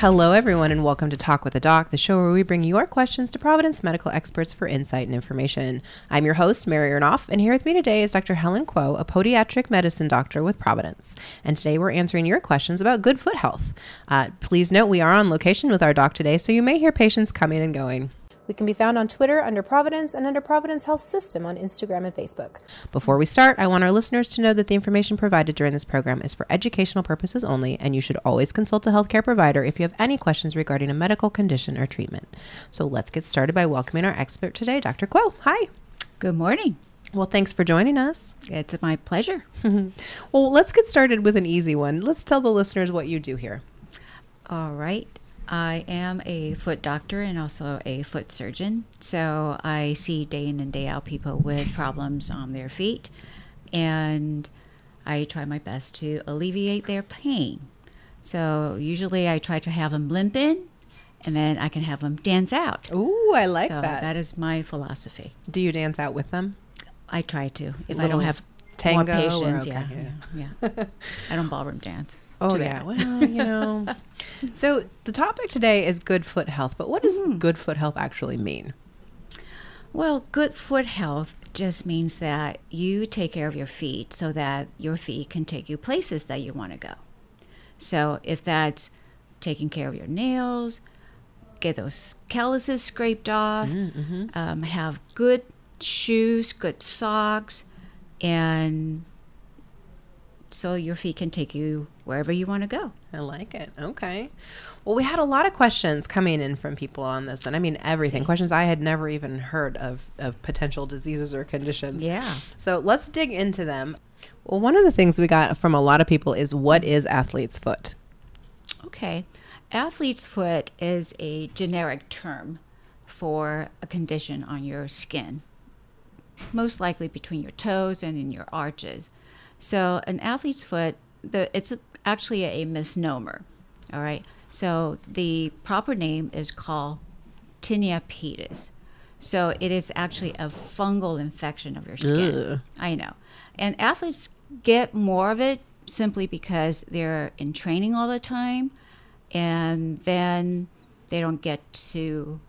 Hello, everyone, and welcome to Talk with a Doc, the show where we bring your questions to Providence medical experts for insight and information. I'm your host, Mary Ernoff, and here with me today is Dr. Helen Kuo, a podiatric medicine doctor with Providence. And today we're answering your questions about good foot health. Uh, please note we are on location with our doc today, so you may hear patients coming and going. We can be found on Twitter under Providence and under Providence Health System on Instagram and Facebook. Before we start, I want our listeners to know that the information provided during this program is for educational purposes only, and you should always consult a healthcare provider if you have any questions regarding a medical condition or treatment. So let's get started by welcoming our expert today, Dr. Kuo. Hi. Good morning. Well, thanks for joining us. It's my pleasure. well, let's get started with an easy one. Let's tell the listeners what you do here. All right. I am a foot doctor and also a foot surgeon. So I see day in and day out people with problems on their feet, and I try my best to alleviate their pain. So usually I try to have them limp in, and then I can have them dance out. Ooh, I like so that. That is my philosophy. Do you dance out with them? I try to. If I don't have tango more patience, okay, yeah, yeah, yeah. I don't ballroom dance. Oh, yeah. Well, you know. so the topic today is good foot health, but what does Mm-hmm. good foot health actually mean? Well, good foot health just means that you take care of your feet so that your feet can take you places that you want to go. So, if that's taking care of your nails, get those calluses scraped off, um, have good shoes, good socks, and so your feet can take you wherever you want to go. I like it. Okay. Well, we had a lot of questions coming in from people on this, and I mean everything. See. Questions I had never even heard of of potential diseases or conditions. Yeah. So let's dig into them. Well, one of the things we got from a lot of people is what is athlete's foot? Okay. Athlete's foot is a generic term for a condition on your skin, most likely between your toes and in your arches. So, an athlete's foot, the, it's actually a misnomer. All right. So, the proper name is called tinea pedis. So, it is actually a fungal infection of your skin. Ugh. I know. And athletes get more of it simply because they're in training all the time and then they don't get to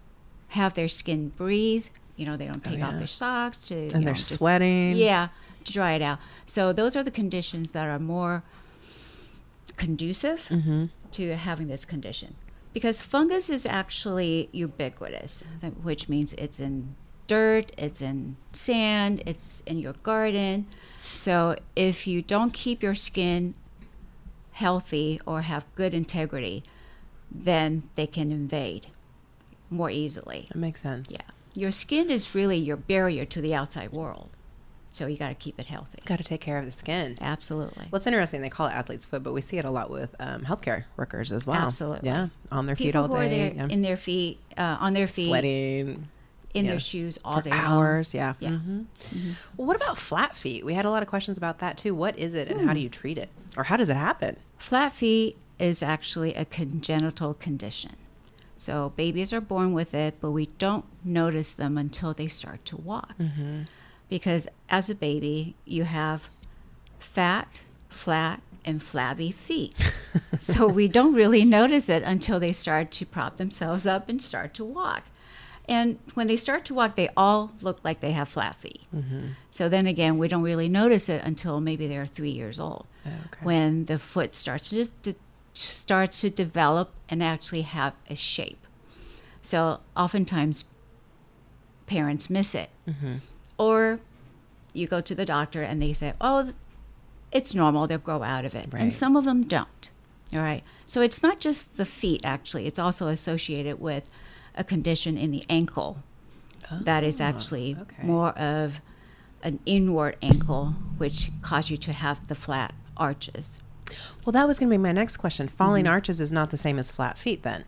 have their skin breathe. You know, they don't oh, take Oh, yeah. off their socks to And know, they're just- sweating. Yeah, to dry it out. So those are the conditions that are more conducive Mm-hmm. to having this condition. Because fungus is actually ubiquitous, which means it's in dirt, it's in sand, it's in your garden. So if you don't keep your skin healthy or have good integrity, then they can invade more easily. That makes sense. Yeah. Your skin is really your barrier to the outside world. So you got to keep it healthy. Got to take care of the skin. Absolutely. Well, it's interesting. They call it athlete's foot, but we see it a lot with um, healthcare workers as well. Absolutely. Yeah, on their feet People all who are day, yeah. in their feet, uh, on their feet, sweating in yeah, their shoes all for day long. hours. Yeah. Yeah. Mhm. Well, what about flat feet? We had a lot of questions about that too. What is it, and how do you treat it, or how does it happen? Flat feet is actually a congenital condition. So babies are born with it, but we don't notice them until they start to walk. Because as a baby, you have fat, flat, and flabby feet. so we don't really notice it until they start to prop themselves up and start to walk. And when they start to walk, they all look like they have flat feet. Mm-hmm. So then again, we don't really notice it until maybe they're three years old oh, Okay. when the foot starts to, starts to develop and actually have a shape. So oftentimes parents miss it, mm-hmm. or you go to the doctor and they say, "Oh, it's normal; they'll grow out of it," Right. and some of them don't. All right, so it's not just the feet; actually, it's also associated with a condition in the ankle that is actually Oh, okay. more of an inward ankle, which cause you to have the flat arches. Well, that was going to be my next question. Falling Mm-hmm. arches is not the same as flat feet, then.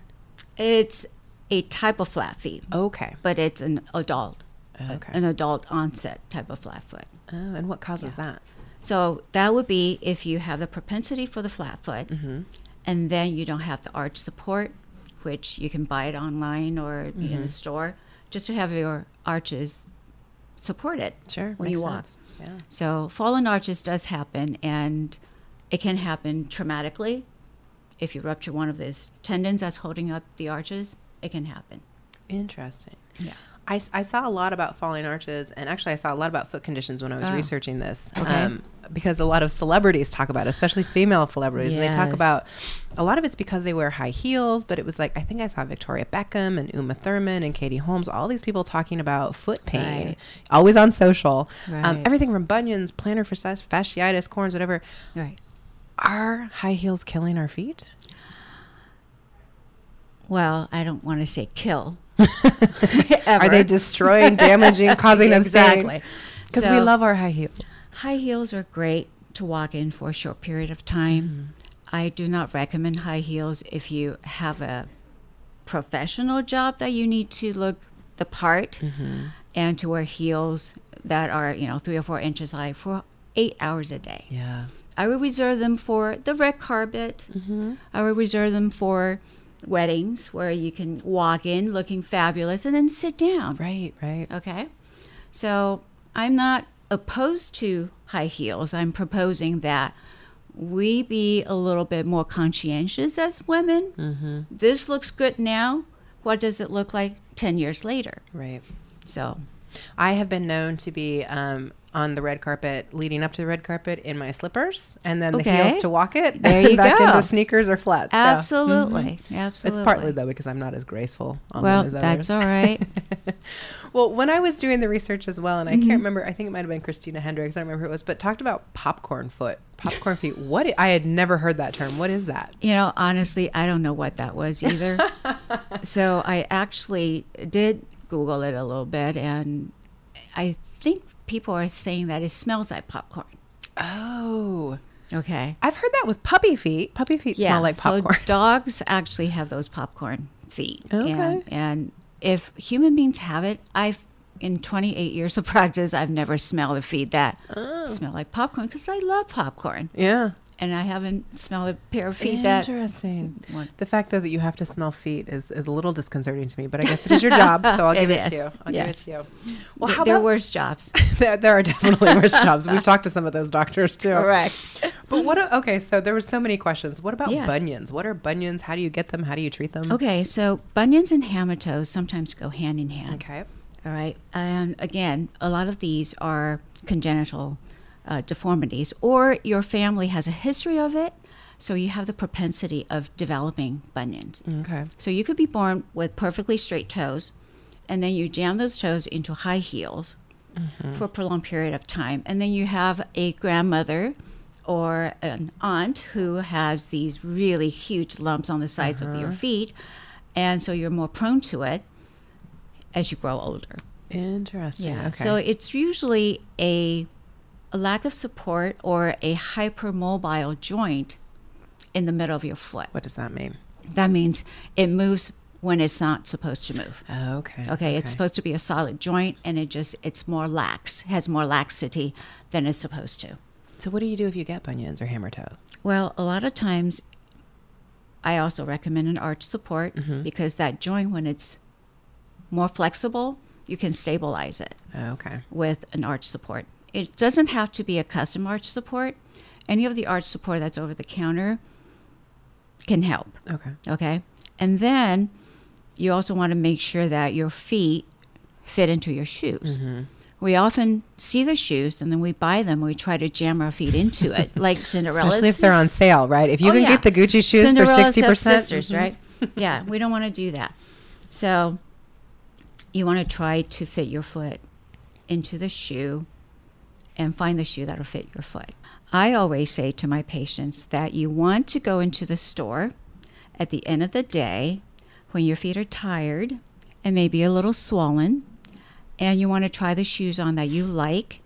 It's a type of flat feet, Okay. but it's an adult, Okay. an adult onset type of flat foot. Oh, and what causes that? So that would be if you have the propensity for the flat foot, Mm-hmm. and then you don't have the arch support, which you can buy it online or in Mm-hmm. the store, just to have your arches supported Sure. when you walk. sense. Yeah. So fallen arches does happen, and it can happen traumatically, if you rupture one of these tendons that's holding up the arches, it can happen. Interesting. Yeah. I, I saw a lot about falling arches, and actually, I saw a lot about foot conditions when I was Oh. researching this. Okay. because a lot of celebrities talk about it, especially female celebrities. And they talk about a lot of it's because they wear high heels, but it was like, I think I saw Victoria Beckham and Uma Thurman and Katie Holmes, all these people talking about foot pain, Right. always on social. Um, everything from bunions, plantar fasci- fasciitis, corns, whatever. Right. Are high heels killing our feet? Well, I don't want to say kill. Are they destroying, damaging, causing us exactly? Because we love our high heels. High heels are great to walk in for a short period of time. Mm-hmm. I do not recommend high heels if you have a professional job that you need to look the part mm-hmm. and to wear heels that are, you know, three or four inches high for eight hours a day. Yeah. I would reserve them for the red carpet. Mm-hmm. I would reserve them for weddings where you can walk in looking fabulous and then sit down. Right, right. Okay. So I'm not opposed to high heels. I'm proposing that we be a little bit more conscientious as women. Mm-hmm. This looks good now. What does it look like 10 years later? Right. So, I have been known to be um, on the red carpet, leading up to the red carpet in my slippers, and then the heels to walk it. There you back go. into sneakers or flats. Absolutely. Mhm. Absolutely. It's partly though because I'm not as graceful. On Well, them as that's all right. well, when I was doing the research as well, and I Mm-hmm. can't remember, I think it might have been Christina Hendricks. I don't remember who it was, but talked about popcorn foot, popcorn feet. What I I had never heard that term. What is that? You know, honestly, I don't know what that was either. so I actually did Google it a little bit, and I think people are saying that it smells like popcorn. Oh, Okay. I've heard that with puppy feet. Puppy feet smell like popcorn. So dogs actually have those popcorn feet. Okay. And, and if human beings have it, I've in 28 years of practice, I've never smelled a feed that Oh. smell like popcorn because I love popcorn, yeah. And I haven't smelled a pair of feet that. Interesting. The fact though that you have to smell feet is, is a little disconcerting to me, but I guess it is your job, so I'll give It it, to you. I'll Yes. give it to you. Well, th- how there about worse jobs. there, there are definitely worse jobs. We've talked to some of those doctors too. Correct. But what? a- Okay, so there were so many questions. What about Yes. bunions? What are bunions? How do you get them? How do you treat them? Okay, so bunions and hammer toes sometimes go hand in hand. Okay. All right. And again, a lot of these are congenital uh, deformities, or your family has a history of it, so you have the propensity of developing bunions. Okay. So you could be born with perfectly straight toes, and then you jam those toes into high heels for a prolonged period of time. And then you have a grandmother or an aunt who has these really huge lumps on the sides of your feet, and so you're more prone to it as you grow older. Interesting. Okay. So it's usually a, a lack of support or a hypermobile joint in the middle of your foot. what does that mean? That means it moves when it's not supposed to move. Oh, okay. Okay, it's supposed to be a solid joint and it just it's more lax, has more laxity than it's supposed to. So what do you do if you get bunions or hammer toe? Well, a lot of times I also recommend an arch support mm-hmm. because that joint when it's more flexible, you can stabilize it. Oh, okay. with an arch support. It doesn't have to be a custom arch support. Any of the arch support that's over the counter can help. Okay. Okay. And then you also want to make sure that your feet fit into your shoes. We often see the shoes and then we buy them and we try to jam our feet into it, like Cinderella. Especially if they're on sale, right? If you Oh, can yeah. get the Gucci shoes for sixty percent, Mm-hmm. sisters, right? yeah, we don't want to do that. So you want to try to fit your foot into the shoe and find the shoe that'll fit your foot. I always say to my patients that you want to go into the store at the end of the day when your feet are tired and maybe a little swollen and you want to try the shoes on that you like,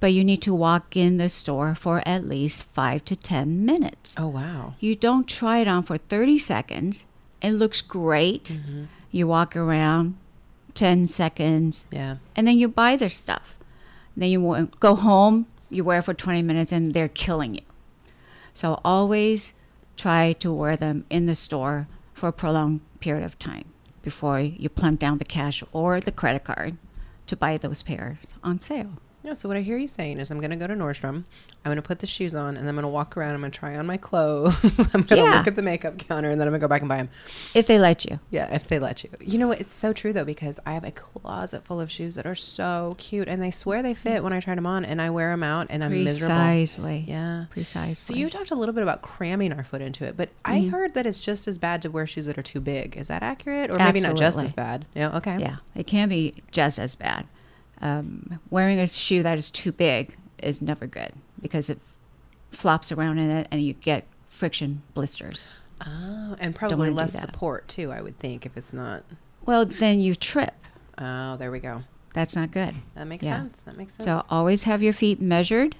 but you need to walk in the store for at least 5 to 10 minutes. Oh wow. You don't try it on for 30 seconds. It looks great. Mm-hmm. You walk around 10 seconds Yeah. and then you buy their stuff. Then you go home, you wear it for 20 minutes and they're killing you. So always try to wear them in the store for a prolonged period of time before you plunk down the cash or the credit card to buy those pairs on sale. Yeah, so what I hear you saying is I'm going to go to Nordstrom. I'm going to put the shoes on and I'm going to walk around. I'm going to try on my clothes. I'm going to Yeah. look at the makeup counter and then I'm going to go back and buy them. If they let you. Yeah, if they let you. You know what? It's so true though because I have a closet full of shoes that are so cute and they swear they fit when I try them on and I wear them out and I'm miserable. Precisely. Yeah. Precisely. So you talked a little bit about cramming our foot into it, but I mm-hmm. heard that it's just as bad to wear shoes that are too big. Is that accurate, or maybe not just as bad? Yeah. Okay. Yeah, it can be just as bad. Um, wearing a shoe that is too big is never good because it flops around in it and you get friction blisters. Oh, and probably less support too. I would think if it's not. Well, then you trip. Oh, there we go. That's not good. That makes Yeah. sense. That makes sense. So always have your feet measured.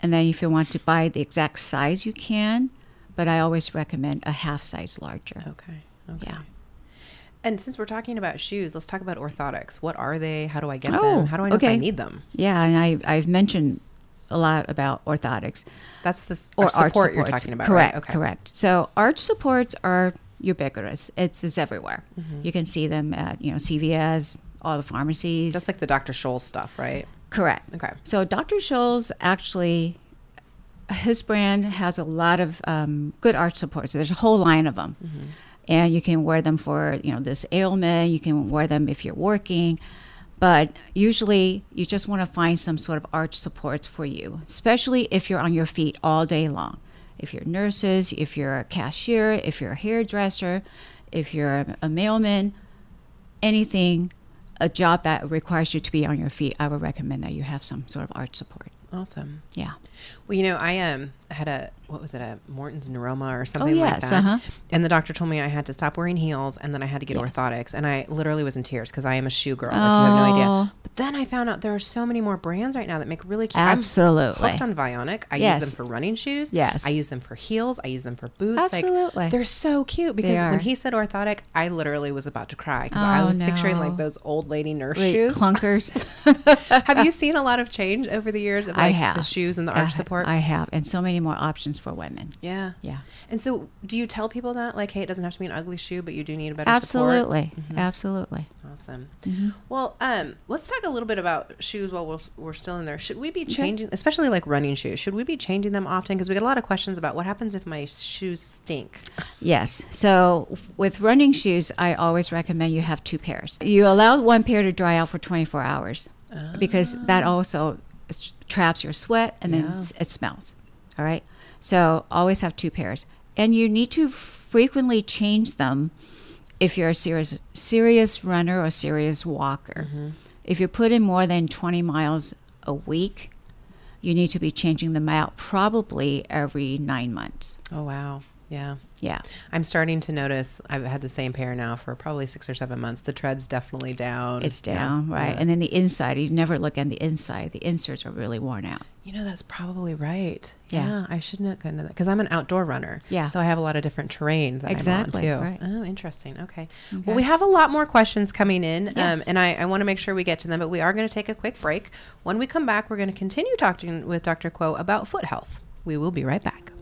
And then if you want to buy the exact size, you can. But I always recommend a half size larger. okay. Okay. Yeah. And since we're talking about shoes, let's talk about orthotics. What are they? How do I get Oh, them? How do I know if I need them? Yeah, and I, I've mentioned a lot about orthotics. That's the or or arch support you're talking about, Correct, right? Okay. correct. So arch supports are ubiquitous. It's it's everywhere. Mm-hmm. You can see them at you know CVS, all the pharmacies. That's like the Dr. Scholl's stuff, right? correct. Okay. So Dr. Scholl's actually his brand has a lot of um, good arch supports. There's a whole line of them, and you can wear them for you know this ailment. You can wear them if you're working, but usually you just want to find some sort of arch supports for you, especially if you're on your feet all day long. If you're nurses, if you're a cashier, if you're a hairdresser, if you're a, mailman, anything, a job that requires you to be on your feet, I would recommend that you have some sort of arch support. Awesome. Yeah. Well, you know, I um had a what was it a Morton's neuroma or something yes, like that, uh-huh. and the doctor told me I had to stop wearing heels and then I had to get orthotics, and I literally was in tears because I am a shoe girl. Like you have no idea. Oh. But then I found out there are so many more brands right now that make really cute. Absolutely. I'm hooked on Vionic. I Yes. use them for running shoes. Yes. I use them for heels. I use them for boots. Absolutely. Like, they're so cute because when he said orthotic, I literally was about to cry because I Oh, was picturing like those old lady nurse Wait, shoes. clunkers. have you seen a lot of change over the years of I like have the shoes and the arch support? I have, and so many more options for women. Yeah. Yeah. And so, do you tell people that, like, hey, it doesn't have to be an ugly shoe, but you do need a better support? Absolutely, absolutely. Awesome. Mm-hmm. Well, um, let's talk a little bit about shoes while we're, we're still in there. Should we be changing, especially like running shoes? Should we be changing them often? Because we get a lot of questions about what happens if my shoes stink. Yes. So with running shoes, I always recommend you have two pairs. You allow one pair to dry out for 24 hours because that also traps your sweat and then Yeah. s- it smells. All right. So always have two pairs, and you need to frequently change them if you're a serious serious runner or serious walker. Mm-hmm. If you put in more than 20 miles a week, you need to be changing them out probably every nine months. Oh wow. Yeah. Yeah. I'm starting to notice I've had the same pair now for probably six or seven months. The tread's definitely down. It's Yeah. down, right? Yeah. And then the inside, you never look at the inside. The inserts are really worn out. You know, that's probably right. Yeah. Yeah, I should not go into that because I'm an outdoor runner. Yeah. So I have a lot of different terrain that Exactly, I'm on too. right. Oh, interesting. Okay. Okay. Well, we have a lot more questions coming in, um, and I, I want to make sure we get to them, but we are going to take a quick break. When we come back, we're going to continue talking with Dr. Kuo about foot health. We will be right back.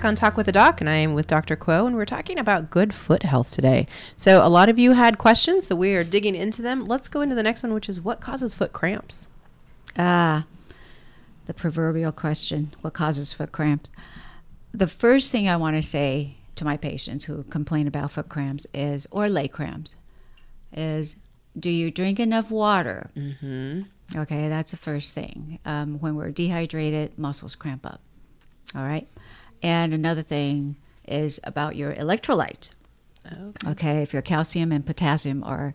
Back on Talk with the Doc, and I am with Dr. Kuo, and we're talking about good foot health today. So, a lot of you had questions, so we are digging into them. Let's go into the next one, which is what causes foot cramps? Ah, the proverbial question what causes foot cramps? The first thing I want to say to my patients who complain about foot cramps is, or leg cramps, is do you drink enough water? Mm-hmm. Okay, that's the first thing. Um, when we're dehydrated, muscles cramp up. All right. And another thing is about your electrolytes. Okay. Okay, if your calcium and potassium are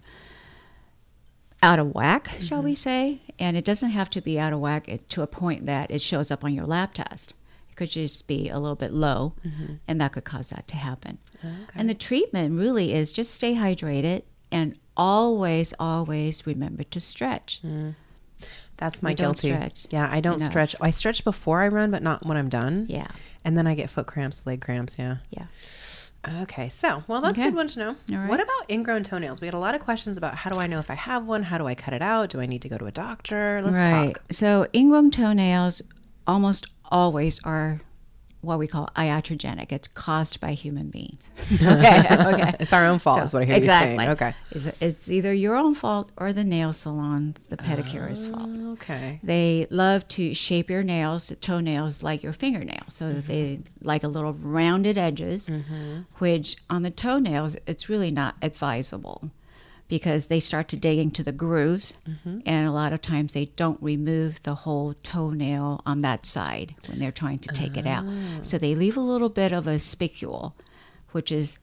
out of whack, shall Mm-hmm. we say, and it doesn't have to be out of whack to a point that it shows up on your lab test. It could just be a little bit low, and that could cause that to happen. Mm-hmm. Okay. And the treatment really is just stay hydrated and always, always remember to stretch. That's my guilty. stretch Yeah, I don't stretch. I stretch before I run, but not when I'm done. Yeah, And then I get foot cramps, leg cramps. Yeah. yeah. Okay, so well, that's a Okay. good one to know. All right. What about ingrown toenails? We had a lot of questions about how do I know if I have one? How do I cut it out? Do I need to go to a doctor? Let's right. talk. So ingrown toenails almost always are what we call iatrogenic. It's caused by human beings. okay. Okay. It's our own fault, So, is what I hear exactly. you saying. Okay. It's, it's either your own fault or the nail salon, the pedicurist's oh, fault. Okay. They love to shape your nails, the toenails, like your fingernails, so that they mm-hmm. like a little rounded edges, mm-hmm. which on the toenails, it's really not advisable because they start to dig into the grooves, mm-hmm. and a lot of times they don't remove the whole toenail on that side when they're trying to take it out. Oh. So they leave a little bit of a spicule, which is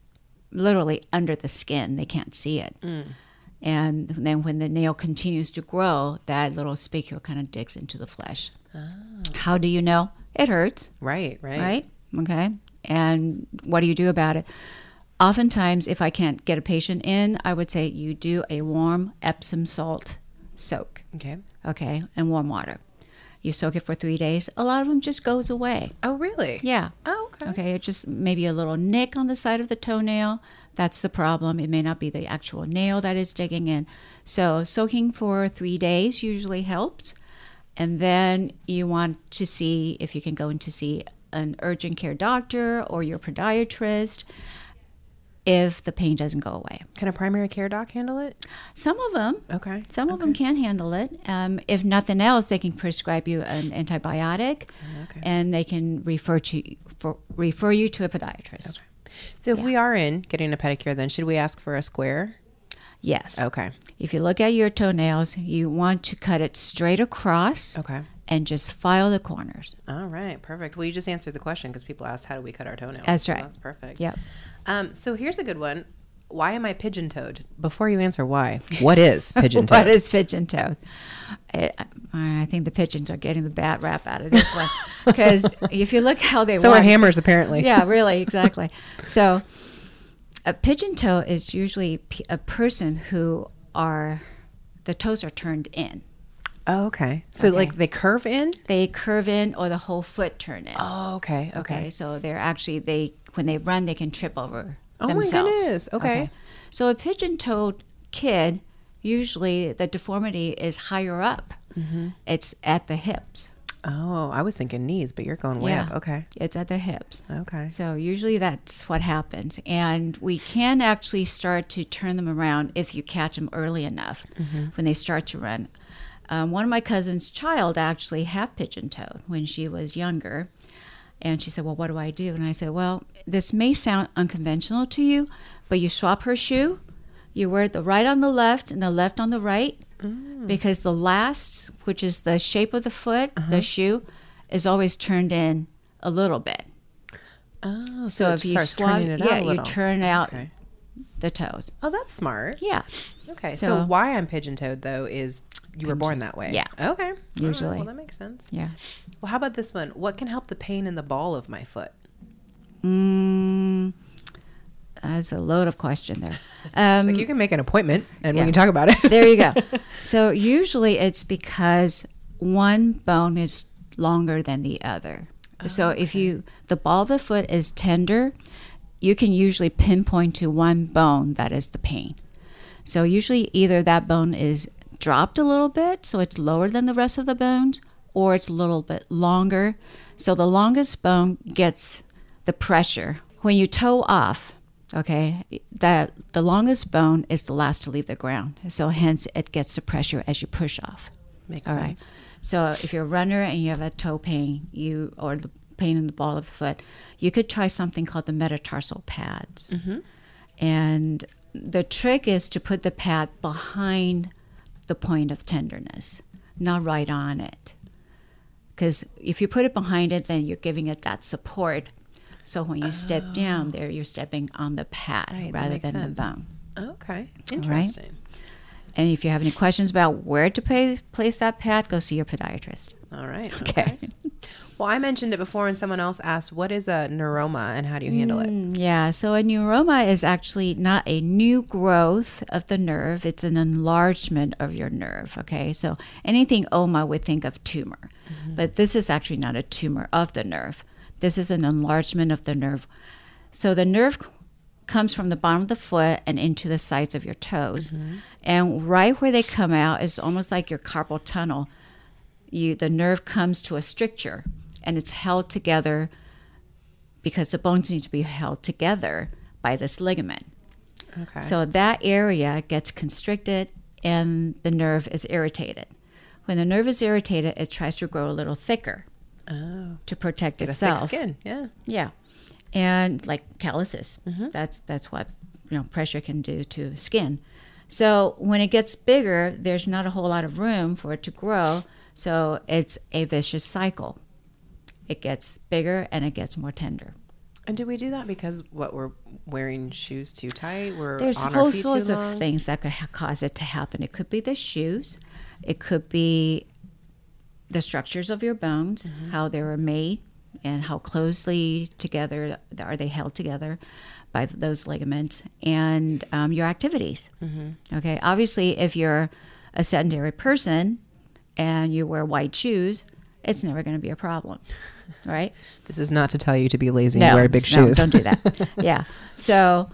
literally under the skin. They can't see it. Mm. And then when the nail continues to grow, that little spicule kind of digs into the flesh. Oh. How do you know? It hurts, Right, right. right? Okay. And what do you do about it? Oftentimes, if I can't get a patient in, I would say you do a warm Epsom salt soak, Okay. okay, and warm water. You soak it for three days. A lot of them just goes away. Oh, really? Yeah. Oh, okay. Okay, it's just maybe a little nick on the side of the toenail. That's the problem. It may not be the actual nail that is digging in. So, soaking for three days usually helps. And then you want to see if you can go in to see an urgent care doctor or your podiatrist if the pain doesn't go away. Can a primary care doc handle it? Some of them, Okay. some of them can handle it. Um, if nothing else, they can prescribe you an antibiotic, Okay. and they can refer to for, refer you to a podiatrist. Okay. So if we are in getting a pedicure, then should we ask for a square? Yes. Okay. If you look at your toenails, you want to cut it straight across Okay. and just file the corners. All right. Perfect. Well, you just answered the question because people asked, how do we cut our toenails? That's So right. That's perfect. Yep. Um, so here's a good one. Why am I pigeon toed? Before you answer why, what is pigeon toed? what is pigeon toed? I, I think the pigeons are getting the bad rap out of this one because if you look how they so are hammers, apparently. yeah, really, exactly. so, a pigeon toe is usually a person who are the toes are turned in. Oh, okay. So Okay. like they curve in? They curve in, or the whole foot turn in. Oh, okay. Okay. Okay, so they're actually they when they run they can trip over Oh my goodness, okay. So a pigeon-toed kid usually the deformity is higher up. Mm-hmm. It's at the hips. Oh, I was thinking knees, but you're going way Yeah. up. Okay. It's at the hips. Okay. So usually that's what happens, and we can actually start to turn them around if you catch them early enough when they start to run. Um, one of my cousin's child actually had pigeon toed when she was younger, and she said, "Well, what do I do?" And I said, "Well, this may sound unconventional to you, but you swap her shoe, you wear the right on the left and the left on the right, mm. because the last, which is the shape of the foot, the uh-huh. shoe, is always turned in a little bit." Oh, So it if you swap, it yeah, you turn out Okay. the toes. Oh, that's smart. Yeah, Okay. So, So- why I'm pigeon toed though is you were born that way. Yeah. Okay. All right, Usually. Well, that makes sense. yeah. Well, how about this one? What can help the pain in the ball of my foot? Mm, that's a load of question there. Um, Like you can make an appointment and we can talk about it. there you go. So usually it's because one bone is longer than the other. so if you the ball of the foot is tender, you can usually pinpoint to one bone that is the pain. So usually either that bone is dropped a little bit, so it's lower than the rest of the bones, or it's a little bit longer. So the longest bone gets the pressure. When you toe off, okay, that the longest bone is the last to leave the ground. So hence it gets the pressure as you push off. Makes All right. sense. So if you're a runner and you have a toe pain, you or the pain in the ball of the foot, you could try something called the metatarsal pads. Mm-hmm. And the trick is to put the pad behind the point of tenderness, not right on it. Because if you put it behind it, then you're giving it that support. So when you step oh. down there, you're stepping on the pad Right, rather than sense. the bone. Okay. right. Interesting. And if you have any questions about where to pay, place that pad, go see your podiatrist. All right. Okay. Well, I mentioned it before, and someone else asked, "What is a neuroma, and how do you handle it?" Mm, Yeah, so a neuroma is actually not a new growth of the nerve, it's an enlargement of your nerve. Okay, so anything OMA would think of tumor, but this is actually not a tumor of the nerve. This is an enlargement of the nerve. So the nerve comes from the bottom of the foot and into the sides of your toes. And right where they come out is almost like your carpal tunnel. You the nerve comes to a stricture and it's held together because the bones need to be held together by this ligament. Okay. So that area gets constricted and the nerve is irritated. When the nerve is irritated, it tries to grow a little thicker oh, to protect get itself. skin. Yeah. Yeah, and like calluses. Mm-hmm. That's that's what you know pressure can do to skin. So when it gets bigger, there's not a whole lot of room for it to grow. So it's a vicious cycle. It gets bigger and it gets more tender. And do we do that because what we're wearing shoes too tight? We're There's on whole our feet sorts of things that could ha- cause it to happen. It could be the shoes. It could be the structures of your bones, Mm-hmm. how they were made, and how closely together are they held together by those ligaments, and um, your activities. Mm-hmm. Okay, obviously, if you're a sedentary person and you wear white shoes, it's never going to be a problem, right? This is not to tell you to be lazy and wear big no, shoes. don't do that. yeah. So,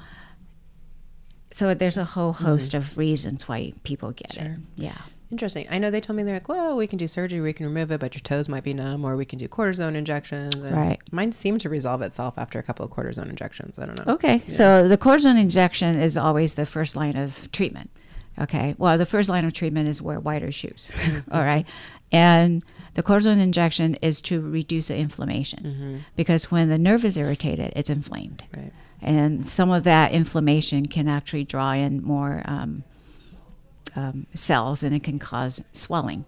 so there's a whole host of reasons why people get it. Mm-hmm. Yeah. Interesting. I know they told me they're like, well, we can do surgery, we can remove it, but your toes might be numb, or we can do cortisone injections. And Right. Mine seemed to resolve itself after a couple of cortisone injections. I don't know. Okay. So the cortisone injection is always the first line of treatment. Okay. Well, the first line of treatment is wear wider shoes. All right. And the cortisone injection is to reduce the inflammation because when the nerve is irritated, it's inflamed. Right. and some of that inflammation can actually draw in more um, um, cells and it can cause swelling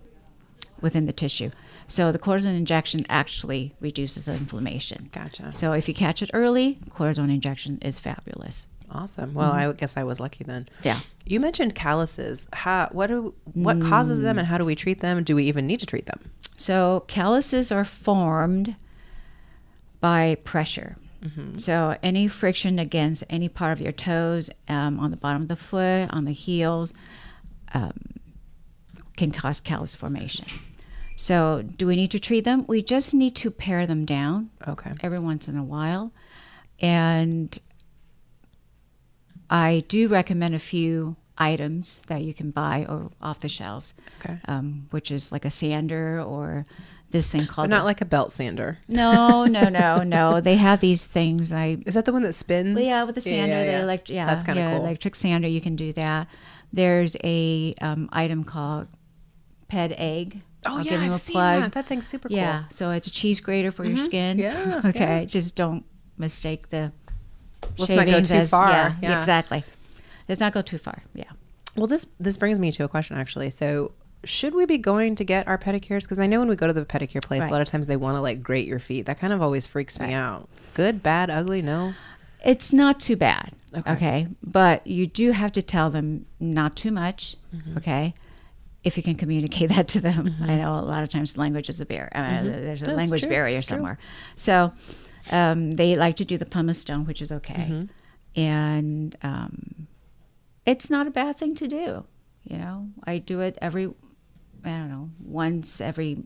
within the tissue. So the cortisone injection actually reduces the inflammation. Gotcha. So if you catch it early, cortisone injection is fabulous. Awesome. Well, I guess I was lucky then. Mm-hmm. Yeah. You mentioned calluses. How, what do, what causes them, and how do we treat them? Do we even need to treat them? So calluses are formed by pressure. So any friction against any part of your toes, um, on the bottom of the foot, on the heels, um, can cause callus formation. So do we need to treat them? We just need to pare them down Okay. every once in a while, and I do recommend a few items that you can buy or off the shelves Okay. um, which is like a sander or this thing called But not a- like a belt sander. no no no no they have these things I Is that the one that spins? yeah with the sander yeah, the yeah. elect- yeah That's kind of yeah, cool. electric sander you can do that there's a um, item called ped egg oh I'll yeah, I've seen plug. that. That thing's super cool. yeah so it's a cheese grater for your skin Yeah, okay yeah. just don't mistake the Let's not go too as- far. yeah, Yeah. exactly let's not go too far yeah Well, this this brings me to a question actually. So, should we be going to get our pedicures? Because I know when we go to the pedicure place, Right. a lot of times they want to like grate your feet. That kind of always freaks me out. Good, bad, ugly? No. It's not too bad. Okay. Okay. But you do have to tell them not too much. Mm-hmm. Okay. If you can communicate that to them. I know a lot of times language is a barrier. Mean, There's a Mm-hmm. No, language true. barrier It's true. somewhere. So um, they like to do the pumice stone, which is okay. Mm-hmm. And um, it's not a bad thing to do. You know, I do it every, I don't know, once every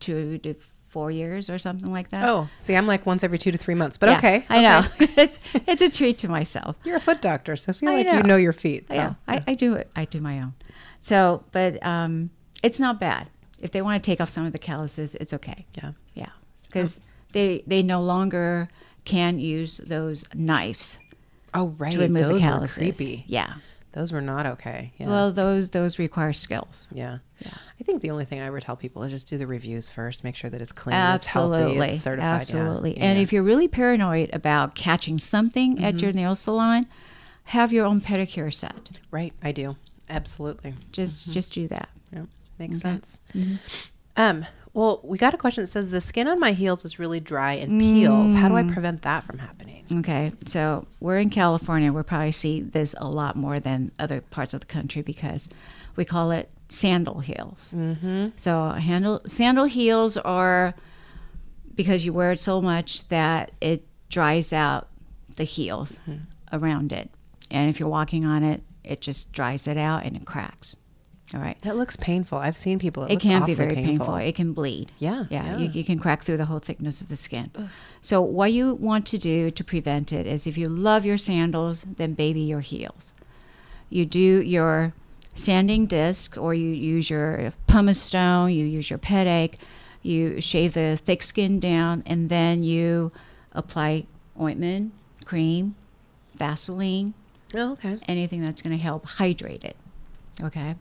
two to four years or something like that. Oh, see, I'm like once every two to three months, but Yeah, okay. I know. okay. it's, it's a treat to myself. You're a foot doctor, so I feel I like you know. know your feet. So. Yeah, I, I do it. I do my own. So, but um, it's not bad. If they want to take off some of the calluses, it's okay. yeah. Yeah, because they they no longer can use those knives Oh, right. to remove Those the were creepy. Yeah. Those were not okay. Yeah. Well, those those require skills. yeah. Yeah. I think the only thing I ever tell people is just do the reviews first. Make sure that it's clean, it's healthy, Absolutely. it's certified. Absolutely. Yeah, And yeah. if you're really paranoid about catching something at your nail salon, have your own pedicure set. right, I do. Absolutely. Just Mm-hmm. just do that. Yeah, makes Okay. sense. Um, well, we got a question that says the skin on my heels is really dry and peels. How do I prevent that from happening? Okay, so we're in California. We'll probably see this a lot more than other parts of the country because we call it sandal heels. Mm-hmm. So handle sandal heels are because you wear it so much that it dries out the heels around it, and if you're walking on it, it just dries it out and it cracks. All right. That looks painful. I've seen people. It, It can be very painful. It can bleed. Yeah, Yeah. yeah. You, you can crack through the whole thickness of the skin. So, what you want to do to prevent it is if you love your sandals, then baby your heels. You do your sanding disc, or you use your pumice stone, you use your egg, you shave the thick skin down, and then you apply ointment, cream, Vaseline, Oh, okay. anything that's going to help hydrate it. Okay.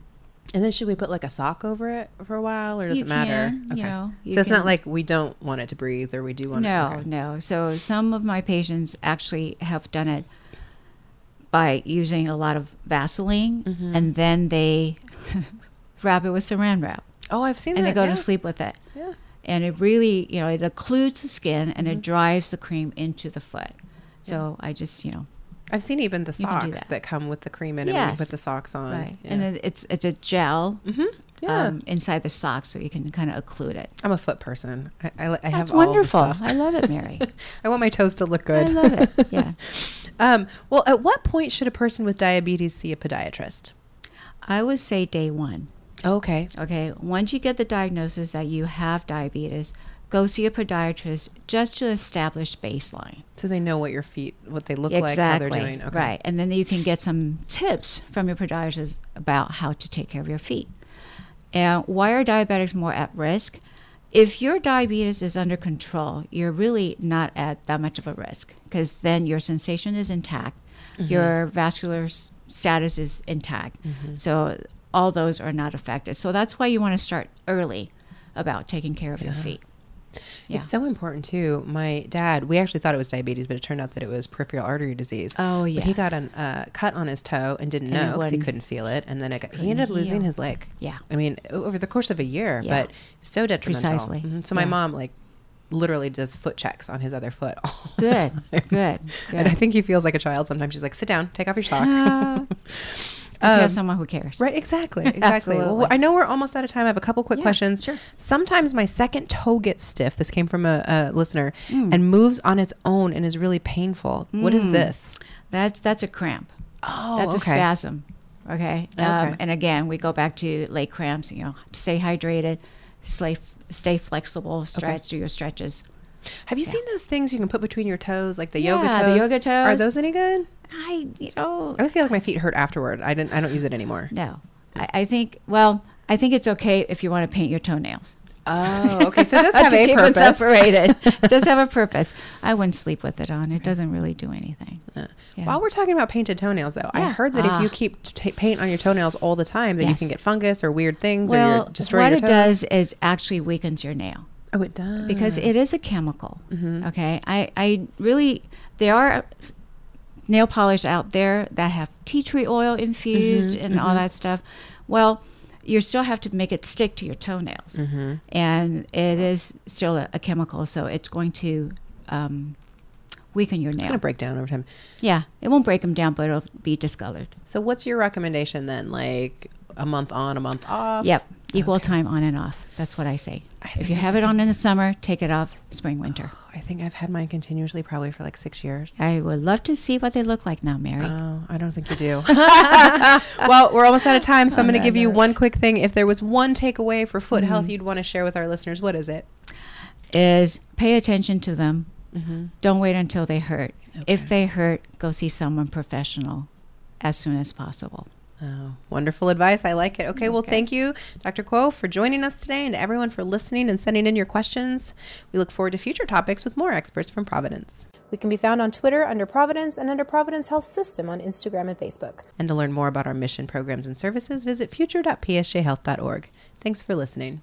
And then should we put like a sock over it for a while, or does You it matter? can, you know, you so it's not like we don't want it to breathe, or we do want No, it. okay. no. No. So some of my patients actually have done it by using a lot of Vaseline, Mm-hmm. and then they wrap it with Saran wrap, Oh, I've seen and that. And they go yeah. to sleep with it. Yeah. And it really, you know, it occludes the skin and Mm-hmm. it drives the cream into the foot. So I just, you know, I've seen even the You can do socks that. that. come with the cream in it when you put the socks on. right. Yeah. And then it's it's a gel Mhm. Yeah. um, inside the sock, so you can kind of occlude it. I'm a foot person. I, I, I have That's the wonderful. I love it, Mary. I want my toes to look good. I love it. Yeah. um, well, at what point should a person with diabetes see a podiatrist? I would say day one. Okay. Okay, once you get the diagnosis that you have diabetes, go see a podiatrist just to establish baseline. So they know what your feet, what they look like, how they're doing. Okay. Right. And then you can get some tips from your podiatrist about how to take care of your feet. And why are diabetics more at risk? If your diabetes is under control, you're really not at that much of a risk because then your sensation is intact, Mm-hmm. your vascular s- status is intact. So all those are not affected. So that's why you want to start early about taking care of your feet. Yeah. It's so important too. My dad, we actually thought it was diabetes, but it turned out that it was peripheral artery disease. Oh, yeah. he got a uh, cut on his toe and didn't And know because he couldn't feel it, and then it got, he ended up losing heal. his leg. Yeah. I mean, over the course of a year, Yeah. but so detrimental. Precisely. Mhm. So my Yeah. mom like literally does foot checks on his other foot. Good, time. good, And I think he feels like a child sometimes. She's like, "Sit down, take off your sock." But you Um, have someone who cares. Right, exactly, exactly. well, I know we're almost out of time. I have a couple quick Yeah, questions. sure. Sometimes my second toe gets stiff. This came from a, a listener Mm. and moves on its own and is really painful. What is Mm. this? That's that's a cramp. Oh, that's a spasm. Okay. Um, Okay. and again, we go back to leg cramps. You know, stay hydrated, stay stay flexible, stretch, do your stretches. Have you seen those things you can put between your toes, like the Yeah, yoga the toes? Are those any good? I you know I always feel like my feet hurt afterward. I didn't. I don't use it anymore. no. I, I think well, I think it's okay if you want to paint your toenails. Oh, okay. So it does have to a keep purpose. it separated. it does have a purpose. I wouldn't sleep with it on. It doesn't really do anything. Uh, Yeah. While we're talking about painted toenails, though, I heard that if you Ah. keep t- paint on your toenails all the time, that you can get fungus or weird things, or Well, you're destroying what it does is actually weakens your nail. Oh, it does because it is a chemical. Mhm. Okay, I, I really there are nail polish out there that have tea tree oil infused Mhm, and all mhm. that stuff. Well, you still have to make it stick to your toenails, Mm-hmm. and it is still a, a chemical, so it's going to um, weaken your nails. It's nail. gonna break down over time. yeah, it won't break them down, but it'll be discolored. So, what's your recommendation then? Like a month on, a month off? Yep, equal Okay. time on and off. That's what I say. I if you have it on in the summer, take it off spring, winter. I think I've had mine continuously probably for like six years. I would love to see what they look like now, Mary. Oh, I don't think you do. well, we're almost out of time, so I'm going to give you one quick thing. If there was one takeaway for foot health Mhm. you'd want to share with our listeners, what is it? is pay attention to them. Mm-hmm. Don't wait until they hurt. If they hurt, go see someone professional as soon as possible. Oh, wonderful advice. I like it. Okay, well, thank you, Dr. Kuo, for joining us today and to everyone for listening and sending in your questions. We look forward to future topics with more experts from Providence. We can be found on Twitter under Providence and under Providence Health System on Instagram and Facebook. And to learn more about our mission programs and services, visit future.psjhealth.org. Thanks for listening.